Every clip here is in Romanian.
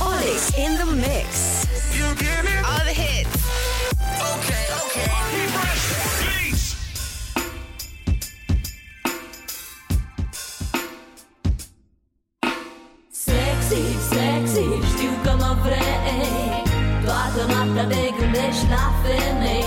Olix in the mix. You get it? All the hits. Okay, okay. Peace. Sexy, sexy, știu că mă vrei Toată noaptea te gândești la femei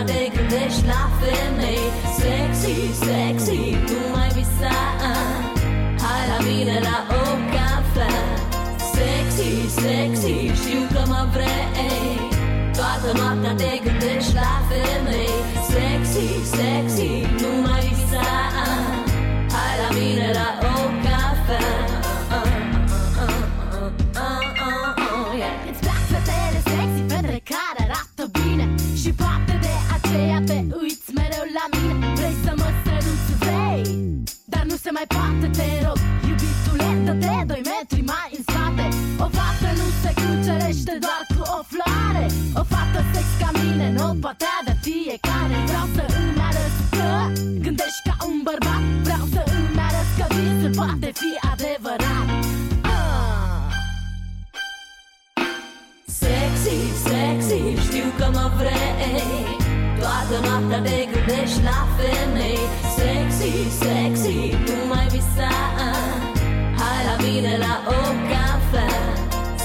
Toată noaptea te gândești la femei. Sexy, sexy, nu mai visa. Hai la mine la o cafea. Sexy, sexy, știu că mă vrei. Toată noaptea te se mai poate, te rog. Iubitule, dă-te doi metri mai în spate. O fată nu se cucerește doar cu o floare. O fată sex ca mine nu o poate avea fiecare. Vreau să îmi arăt că gândești ca un bărbat. Vreau să îmi arăt că visul poate fi adevărat. Ah. Sexy, sexy, știu că mă vrei Toată noaptea te gândești la femei. Sexy, sexy, nu mai visa. Hai la mine la o cafea.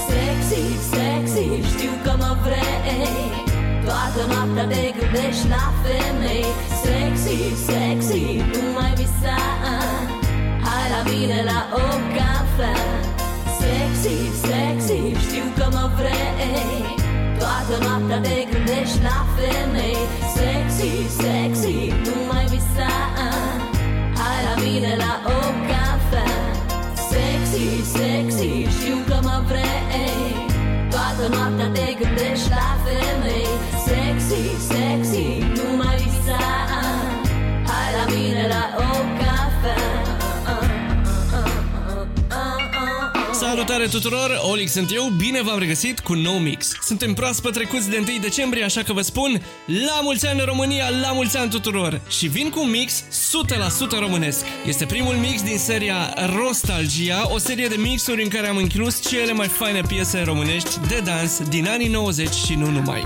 Sexy, sexy, știu că mă vrei. Toată noaptea te gândești la femei. Sexy, sexy, te gândești la femei Sexy, sexy, Salutare tuturor, Olix sunt eu, bine v-am regăsit cu un nou mix. Suntem proaspăt trecuți de 1 decembrie, așa că vă spun La mulți ani România, la mulți ani tuturor! Și vin cu un mix 100% românesc. Este primul mix din seria Rostalgia, o serie de mixuri în care am inclus cele mai faine piese românești de dans din anii 90 și nu numai.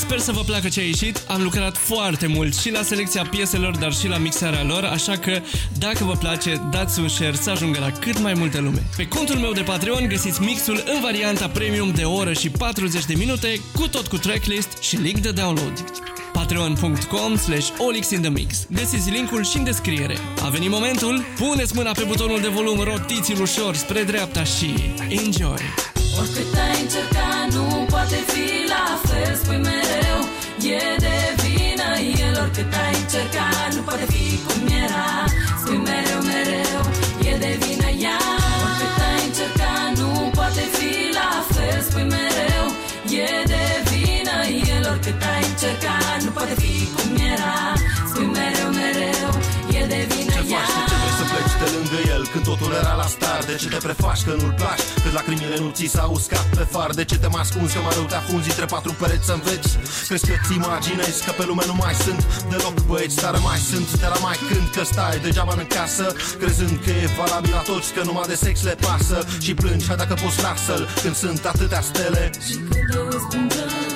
Sper să vă placă ce a ieșit, am lucrat foarte mult și la selecția pieselor, dar și la mixarea lor, așa că dacă vă place, dați un share să ajungă la cât mai multă lume. Pe contul meu de Patreon găsiți mixul în varianta premium de o oră și 40 de minute, cu tot cu tracklist și link de download. patreon.com slash olixinthemix. Găsiți linkul și în descriere. A venit momentul? Puneți mâna pe butonul de volum, rotiți-l ușor spre dreapta și enjoy! Oricât ai încercat, nu poate fi la fel Spui mereu, e de vină el Oricât ai încercat, nu poate fi cum era. Spui mereu, mereu, e de vină ea. Oricât ai încercat, nu poate fi la fel Spui mereu, e de vină el Oricât ai încercat, nu poate fi cum era. Spui mereu, mereu, vrei să pleci de lângă el Când totul era la start De ce te prefaci că nu-l placi? Cât lacrimile nu ți s-au uscat pe far. De ce te mai ascunzi? Că mai rău te afunzi Între patru pereți să înveți. Crezi că ți imaginezi că pe lume nu mai sunt Deloc băieți, dar mai sunt. De la mai când că stai degeaba în casă Crezând că e valabil la toți Că numai de sex le pasă. Și plângi, hai dacă poți lasă-l Când sunt atâtea stele. Și când auzi plângând,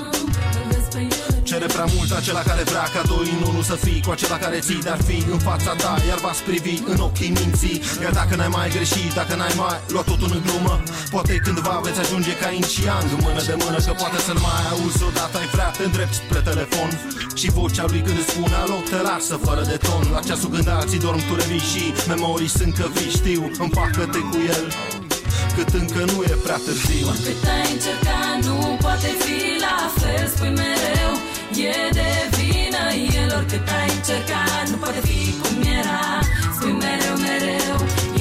Cere prea mult acela care vrea ca doi în unul să fii Cu acela care ții de-ar fi în fața ta Iar v-ați privi în ochii minții. Iar dacă n-ai mai greșit, dacă n-ai mai luat totul în glumă Poate cândva veți ajunge ca Yin și Yang Mână de mână că poate să-l mai auzi Odată ai vrea, te îndrepti spre telefon. Și vocea lui când îți spune alo, te lasă fără de ton. La ceasul când alții dorm, tu revii și memorii sunt că vii. Știu, împacă-te cu el cât încă nu e prea târziu. Cât ai încercat, nu poate fi la fel. Spui mereu, e de vină el Oricât ai încercat, nu poate fi cum era. Spui mereu, mereu,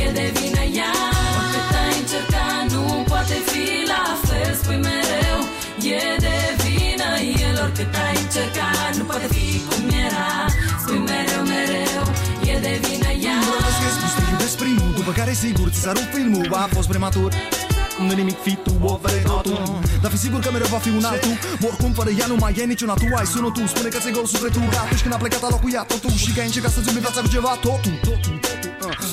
e de vină ea. Oricât ai încercat, nu poate fi la fel. Spui mereu, e de vină el Oricât ai încercat, nu poate fi cum era. Spui mereu, mereu, e de vină ea. Vorbesc că spus te iubesc primul După care sigur ți s-a rupt filmul. A fost prematur nu nimic fi tu, o vrei totul Dar fi sigur că mereu va fi un altul. Oricum fără ea nu mai e niciuna tu Ai sună tu, spune că ți-e gol sufletul. Atunci când a plecat a luat cu ea totul. Și că ai încercat să-ți viața cu ceva Totul, totul, totul. uh.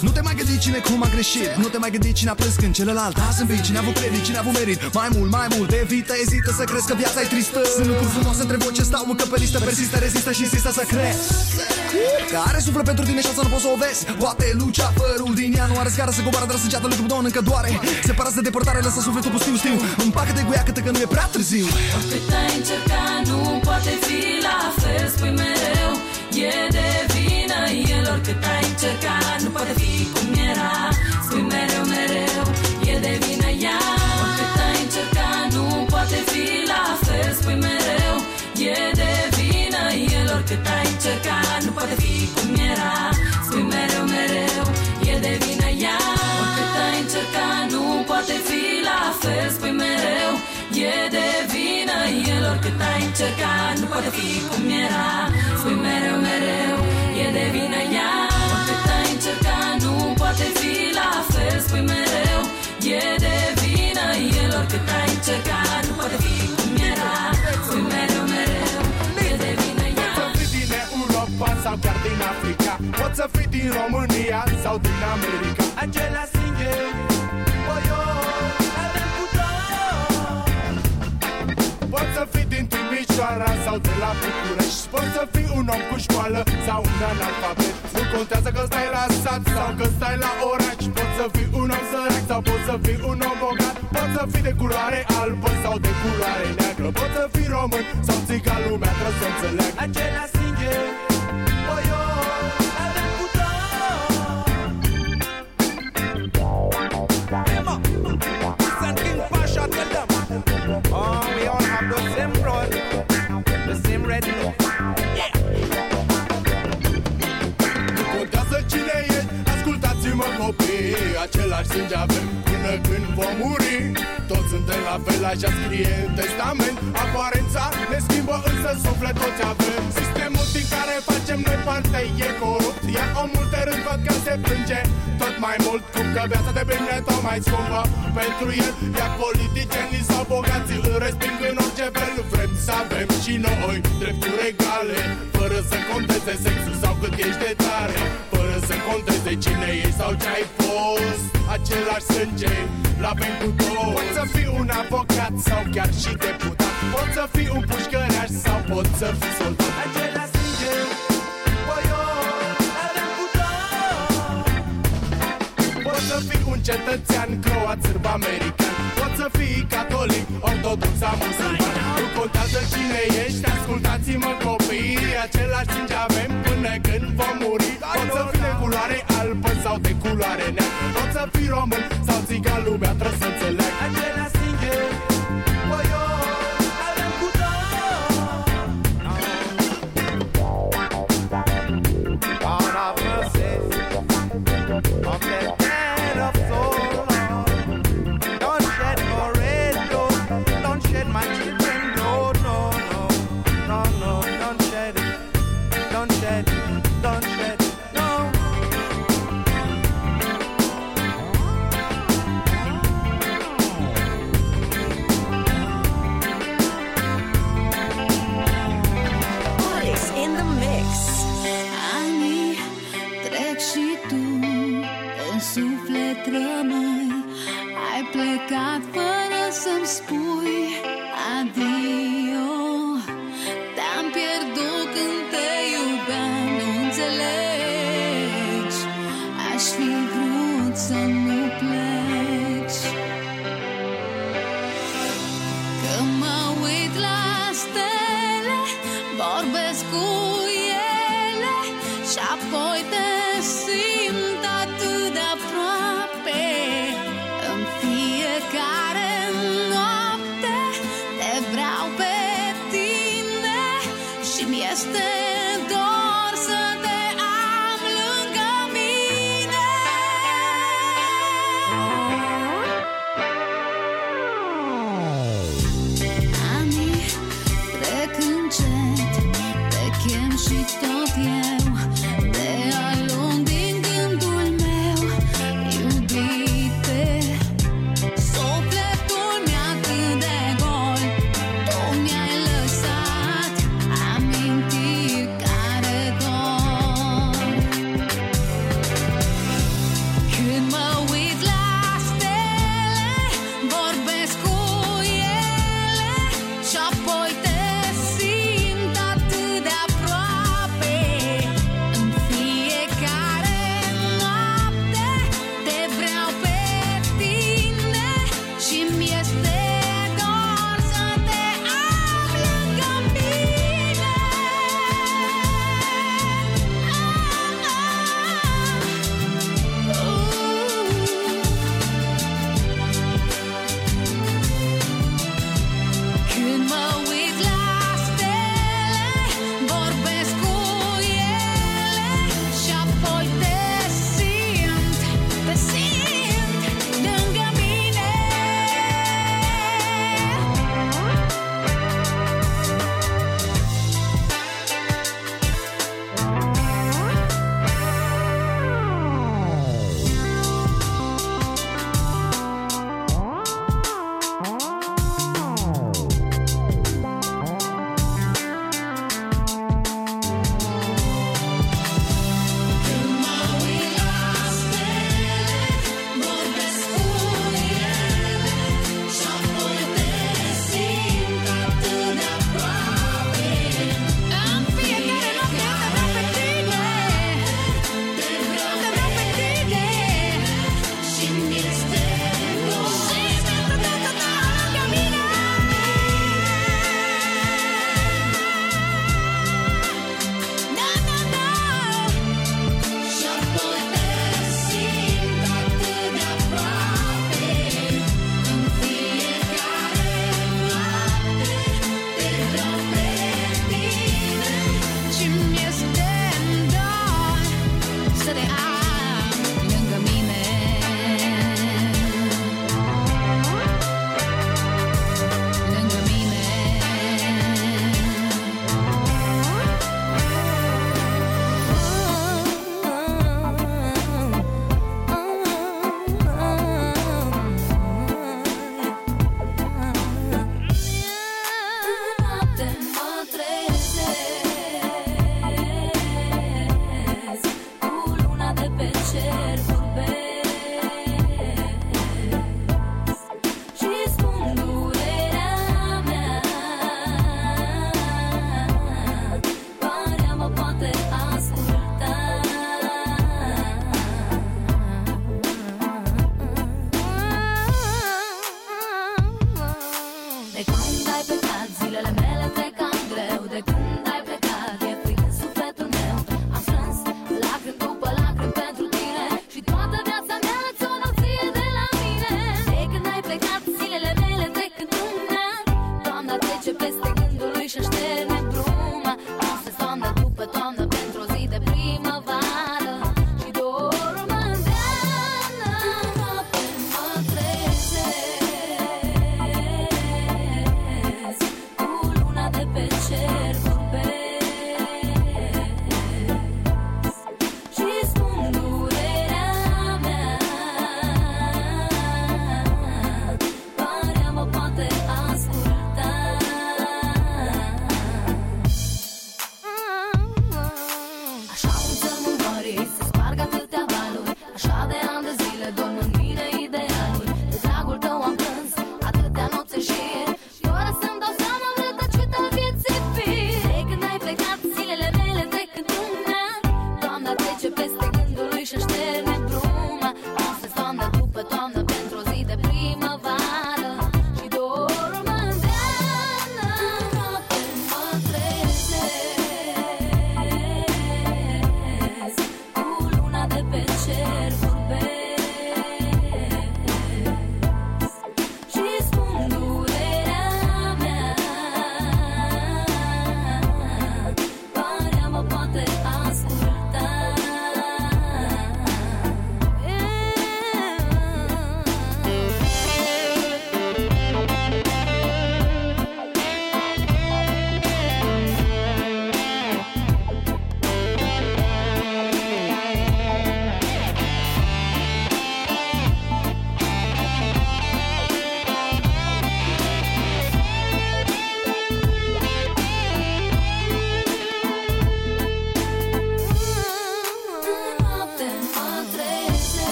Nu te mai gândi cine cum a greșit. Nu te mai gândi cine a plâns când celălalt a zâmbit. Cine a avut credit, cine a avut merit. Mai mult, mai mult, evită, ezită să crezi că viața e tristă. Sunt lucruri frumoase între voi ce stau încă pe listă Persistă, rezistă și insistă să crezi. Care suflă pentru tine și asta nu poți să o vezi. Poate luceafărul din ea nu are scară să coboară Dar săgeată lui Cupidon încă doare. Separat de depărtare, lasă sufletul pustiu, știu. Împacă-te cu ea câtă că nu e prea târziu. Cât ai încercat, nu poate fi la fel Spui mereu, e de vină el Oricât ai încercat, nu poate fi cum era. Spui mereu, mereu, e de vină ea. Oricât ai încercat, nu poate fi la fel. Spui mereu, e de vină el. Oricât ai încercat, nu poate fi cum era. Spui mereu, mereu, e de vină ea. Oricât ai încercat, nu poate fi la fel. Spui mereu, e de vină el. Oricât ai încercat, nu poate fi cum era. Spui mereu, mereu, e de vină ea Spui mereu, e de vină el Oricât ai încercat, nu poate fi cum era. Spui mereu, mereu, e de vină ea Să fii din Europa sau chiar din Africa. Poți să fii din România sau din America. Angela singe Oh, yo, avem cu Poți să fii din Timișoara sau de la București. Poți să fii un om cu școală sau un analfabet. Nu contează că stai la sat sau că stai la oraș. Poți să fii un om sărac sau poți să fii un om bogat. Poți să fii de culoare albă sau de culoare neagră. Poți să fii român sau țigan lumea trebuie să înțeleagă Angela singe Oh, Același sânge avem. Până când vom muri Toți suntem la fel, așa scrie în testament. Aparența ne schimbă, însă suflet toți avem. Sistemul din care facem noi parte e corupt Iar omul de rând văd că se plânge. Tot mai mult Cum că viața de bine tot mai scumpă. Pentru el Iar politicienii sau bogații îl resping în orice fel. Vrem să avem și noi drepturi egale Fără să conteze sexul sau cât ești de tare. Fără să conteze cine ești sau ce ai fost. Același sânge, l-avem cu toți Poți să fii un avocat sau chiar și deputat. Poți să fii un pușcăreaș sau poți să fii soldat. Același Poți să fii un cetățean croat, sârb, american. Poți să fii catolic, ortodox sau musulman. Nu contează cine ești, ascultați-mă copii Același sânge avem până când vom muri. Poți să fii de culoare albă sau de culoare neagră. Poți să fii român sau țigan, lumea trebuie să înțeleagă Același sânge, plecat fără să-mi spui Adio. Te-am pierdut când te iubeam Nu înțelegi? Aș fi vrut să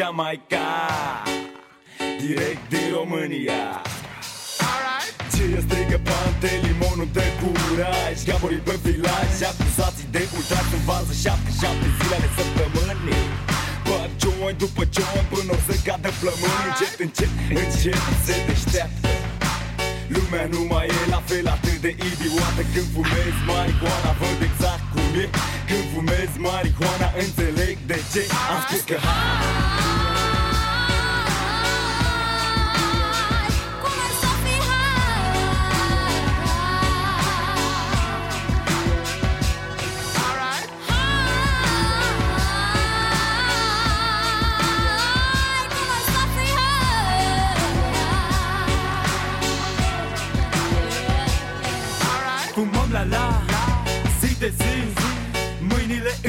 Jamaica Direct din România. Ce îi strigă pante, limonul de curaj? Gaborii pe filaj, acuzații de ultrac în vază Șapte, șapte zile ale săptămânii. Bag joint după joint până o să cadă plămâni Încet, încet, încet se deșteaptă. Lumea nu mai e la fel atât de idiotă. Când fumez marihuana, văd exact cum e. Când fumez marihuana, înțeleg de ce. Am spus că Cum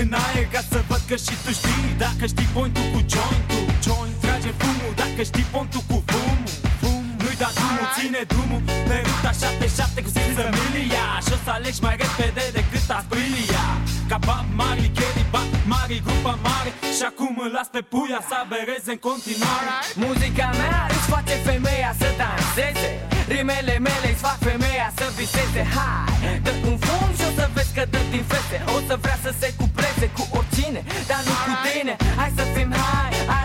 în aer ca să văd că și tu știi. Dacă știi pointul cu jointul Joint trage fumul Dacă știi pointul cu fumul Fum. Nu-i da drumul, ține drumul. Pe ruta 77 cu zință milia. Și o să alegi mai repede decât Aprilia Ca Bob Marley, Kelly, Bob Marley, grupa mare. Și acum îl las pe puia să abereze în continuare. Muzica mea îți face femeia să danseze. Rimele mele îți fac femeia să viseze. Hai, dă un fum și o să vezi că dă din fese O să vrea să se cupleze cu oricine Dar nu cu tine. Hai să fim hai Arată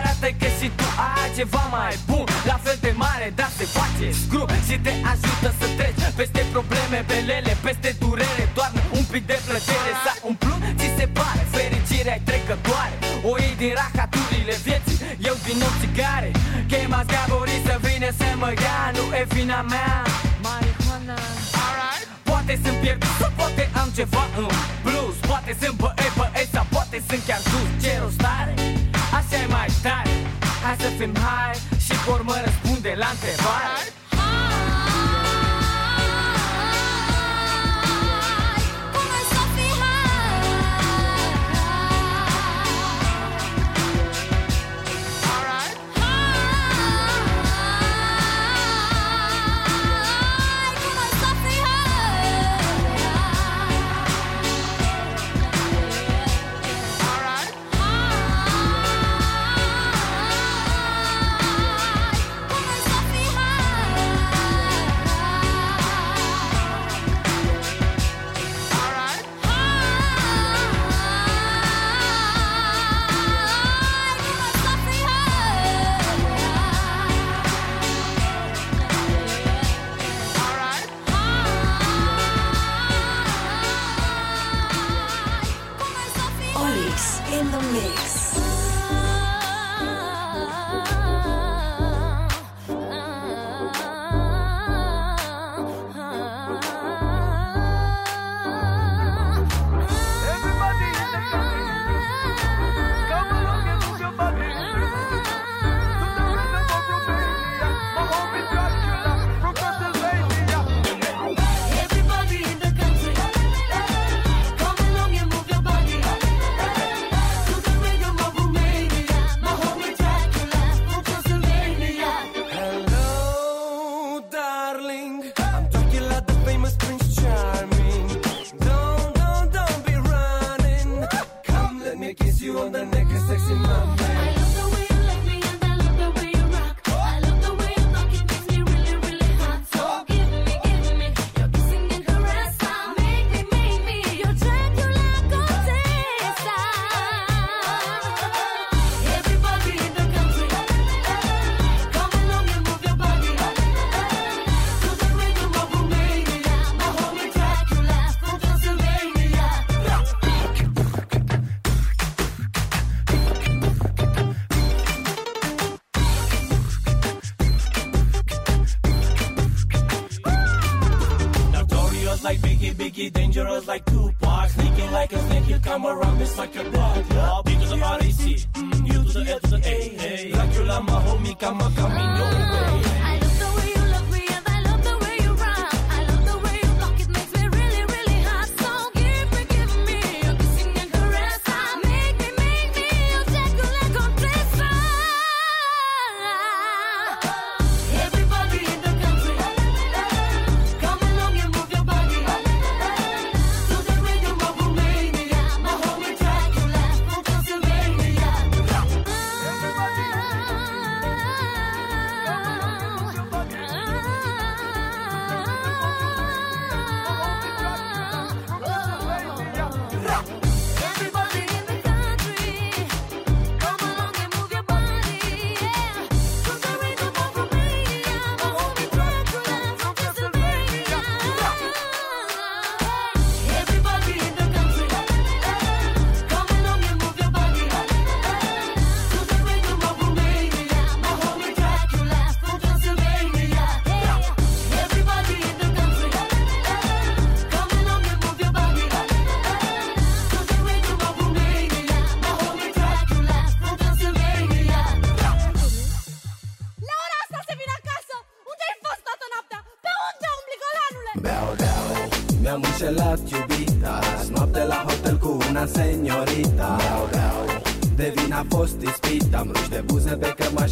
că și tu ai ceva mai bun. La fel de mare, dar se face scru Și te ajută să treci peste probleme Belele, peste durere. Doar un pic de plăcere S-a umplut, ți se pare. Fericirea ai trecă din rachaturile vieții Eu din nou țigare Chema zgaborii să vine să mă ia Nu e vina mea. Marihuana. Poate sunt pierdut sau poate am ceva în plus. Poate sunt băie băie sau poate sunt chiar dus Ce rost are? Așa e mai tare Hai să fim hai și pe urmă răspunde la întrebare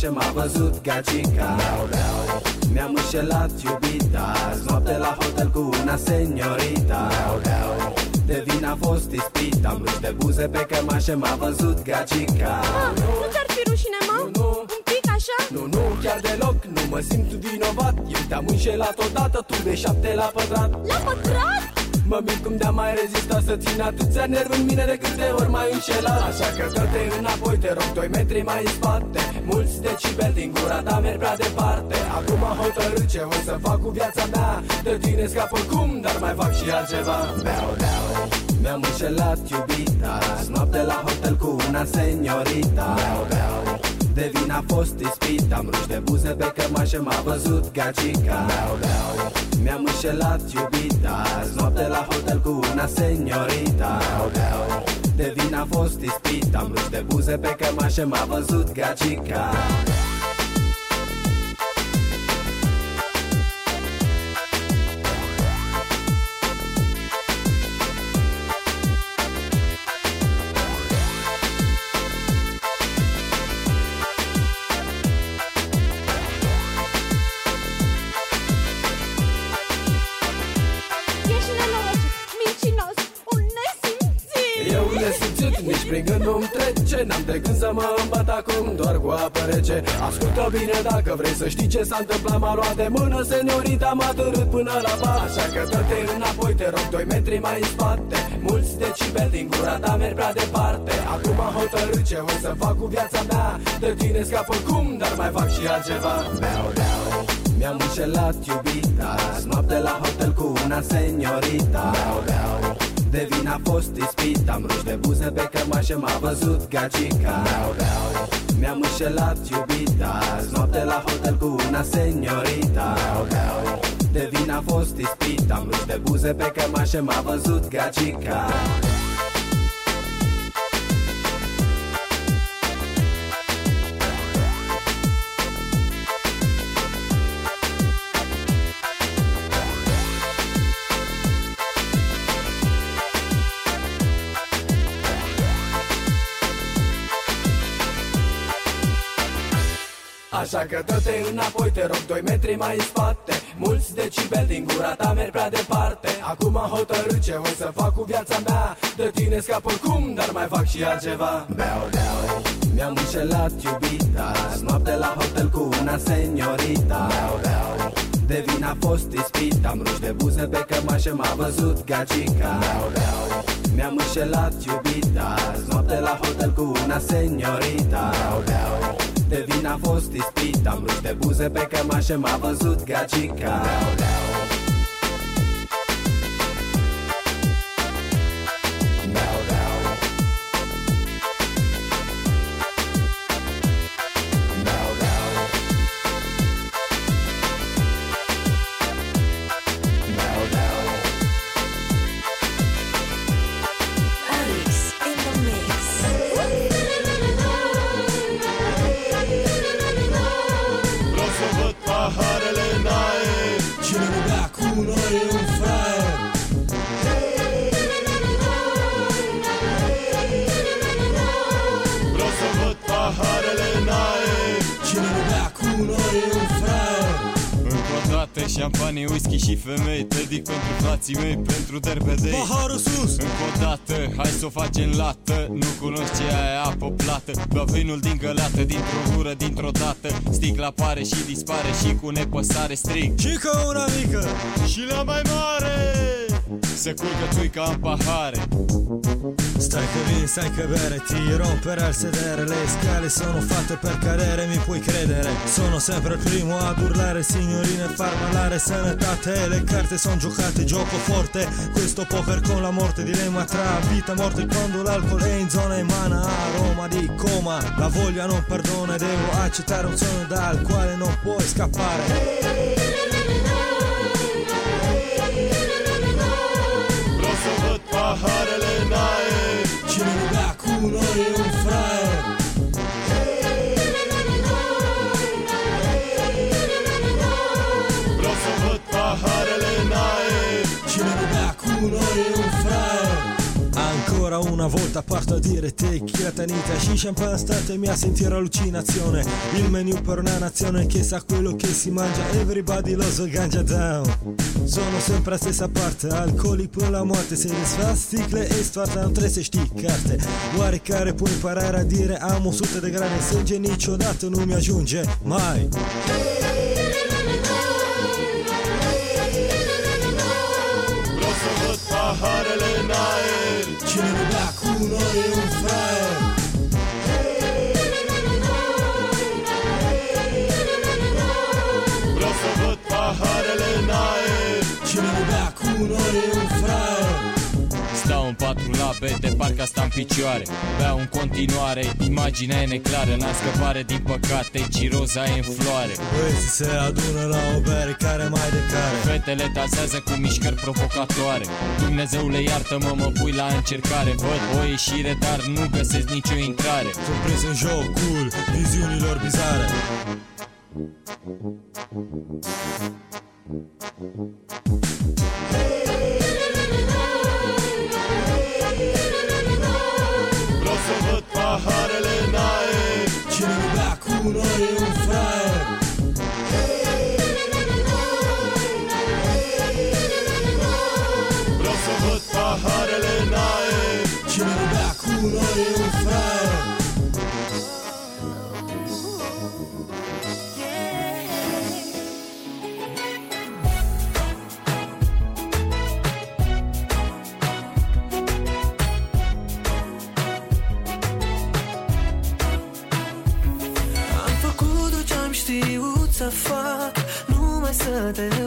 pe cămașă M-a văzut gagica. Beau, beau, mi-am înșelat iubita. Azi noapte la hotel cu una seniorita. Beau, beau, de vin a fost ispit. Am ruși de buze pe cămașă M-a văzut gagica. Nu ți-ar fi rușine, mă? Un pic așa? Nu, nu, chiar deloc, nu mă simt vinovat. Eu te-am înșelat odată, tu de șapte la pătrat. La pătrat? Mă mir cum de-am mai rezistat să țin atâția nervi în mine de câte ori mai înșelat. Așa că dă-te înapoi, te rog, doi metri mai în spate. Mulți decibeli din gura ta merg prea departe. Acum am hotărât ce o să fac cu viața mea. De tine scap oricum, dar mai fac și altceva. Beau, beau, Mi-am înșelat iubita. Azi noapte la hotel cu una seniorita. Beau, beau de vin a fost ispit Am ruși de buze pe cămașă M-a văzut gagica Beau, beau Mi-am înșelat iubita Azi noapte la hotel cu una seniorita. Beau, beau de vin a fost ispit Am ruși de buze pe cămașă M-a văzut gagica Ești Eu nesimțit, nici prin gând nu-mi trece. N-am de gând să mă îmbăt acum doar cu apă rece. Ascultă bine dacă vrei să știi ce s-a întâmplat. M-a luat de mână seniorita, m-a târât până la bar Așa că dă-te înapoi, te rog, doi metri mai în spate. Mulți decibeli din gura ta merg prea departe. Acum am hotărât ce o să fac cu viața mea. De tine scap oricum, dar mai fac și altceva. Beau, beau mi-am înșelat iubita. Azi noapte la hotel cu una seniorita. Beau, beau de vin a fost ispit. Am ruși de buze pe cămașă M-a văzut gagica. Beau, beau Mi-am înșelat iubita. Azi noapte la hotel cu una seniorita. Beau, beau de vin a fost ispit. Am ruși de buze pe cămașă M-a văzut gagica Așa că dă-te înapoi, te rog, doi metri mai în spate. Mulți decibeli din gura ta merg prea departe. Acum am hotărât ce o să fac cu viața mea. De tine scap oricum, dar mai fac și altceva. Beau, beau, mi-am înșelat iubita. Azi noapte la hotel cu una seniorita. Beau, beau de vin a fost ispit. Am ruși de buze pe cămașă M-a văzut gagica. Beau, beau Mi-am înșelat iubita. Azi noapte la hotel cu una seniorita. Beau, beau de vin a fost ispit. Am ruși de buze pe cămașă M-a văzut gagica. Beau, beau whisky și femei Dedic pentru frații mei, pentru derbedei. Paharul sus! Încă o dată, hai să o facem lată. Nu cunosc ce e apă plată Bea vinul din găleată, dintr-o gură, dintr-o dată. Sticla apare și dispare și cu nepăsare strig. Și ca una mică Și la mai mare Să culcă țuica în pahare Stai che vieni, stai che bere, ti rompere al sedere. Le scale sono fatte per cadere, mi puoi credere. Sono sempre il primo ad urlare, signorine far ballare Sănătate, le carte sono giocate, gioco forte. Questo poker con la morte, dilemma tra vita e morte. Quando l'alcol è in zona emana aroma di coma. La voglia non perdona, devo accettare un sogno dal quale non puoi scappare cu noi e un fraier Vreau să văd paharele în aer. Cine nu bea cu noi e un fraier Ancora una volta parto a dire tequila tanita? Sci champagne statemi a sentire allucinazione. Il menu per una nazione che sa quello che si mangia. Everybody loves a ganja down. Sono sempre a stessa parte Alcolic până la moarte Se desfac sticle e stoarta Nu trebuie să știi carte Oarecare puoi imparare a dire Am 100 de grade în sânge Niciodată nu mi-ajunge mai. Vreau să văd paharele în aer Cine nu bea cu noi e un fraier. Vreau să văd paharele în aer. Cine nu bea cu noi e un fraier patru labe De parcă asta în picioare. Beau în continuare Imaginea e neclară N-am scăpare din păcate Ciroza e în floare. Băieții se adună la o bere Care mai de care. Fetele dansează cu mișcări provocatoare. Dumnezeule iartă-mă, mă pui la încercare. Văd o ieșire, dar nu găsesc nicio intrare. Sunt în jocul viziunilor bizare. Hey! să văd paharele în aer. Cine nu bea cu noi e un fraier. Vreau să văd paharele în aer. Cine nu bea cu noi e un fraier. another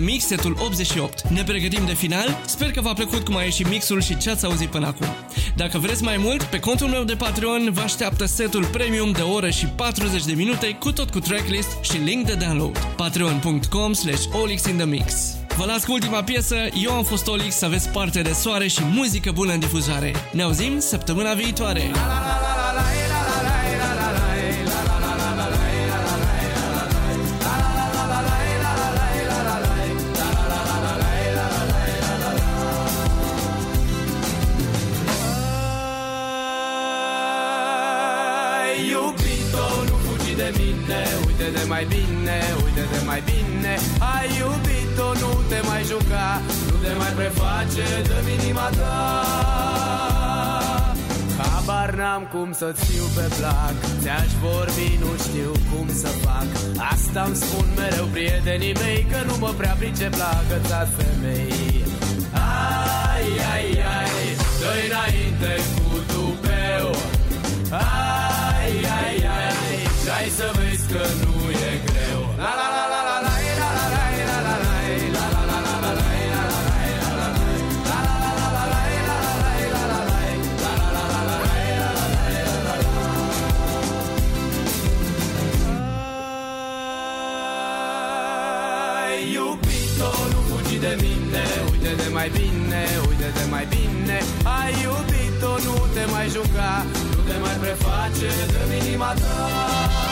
the Mix, setul 88. Ne pregătim de final, sper că v-a plăcut cum a ieșit mixul și ce ați auzit până acum. Dacă vreți mai mult, pe contul meu de Patreon vă așteaptă setul premium de o oră și 40 de minute cu tot cu tracklist și link de download. patreon.com slash Olix in the Mix. Vă las cu ultima piesă, eu am fost Olix, să aveți parte de soare și muzică bună în difuzare. Ne auzim săptămâna viitoare! Ai mine Uite de mai bine, uite de mai bine. Ai iubit-o, nu te mai juca Nu te mai preface de inima ta. Habar n-am cum să-ți fiu pe plac Ți-aș vorbi, nu știu cum să fac. Asta îmi spun mereu prietenii mei Că nu mă prea pricep la agățat femei. Ai, ai, ai, dă înainte cu tupeu Ai, ai, ai, și ai să vezi că nu e greu La la la la la la la la la la la la la la la la la la la Ai iubit-o, nu fugi de mine Uite de mai bine, uite de mai bine Ai iubit-o, nu te mai juca Nu te mai preface de inima ta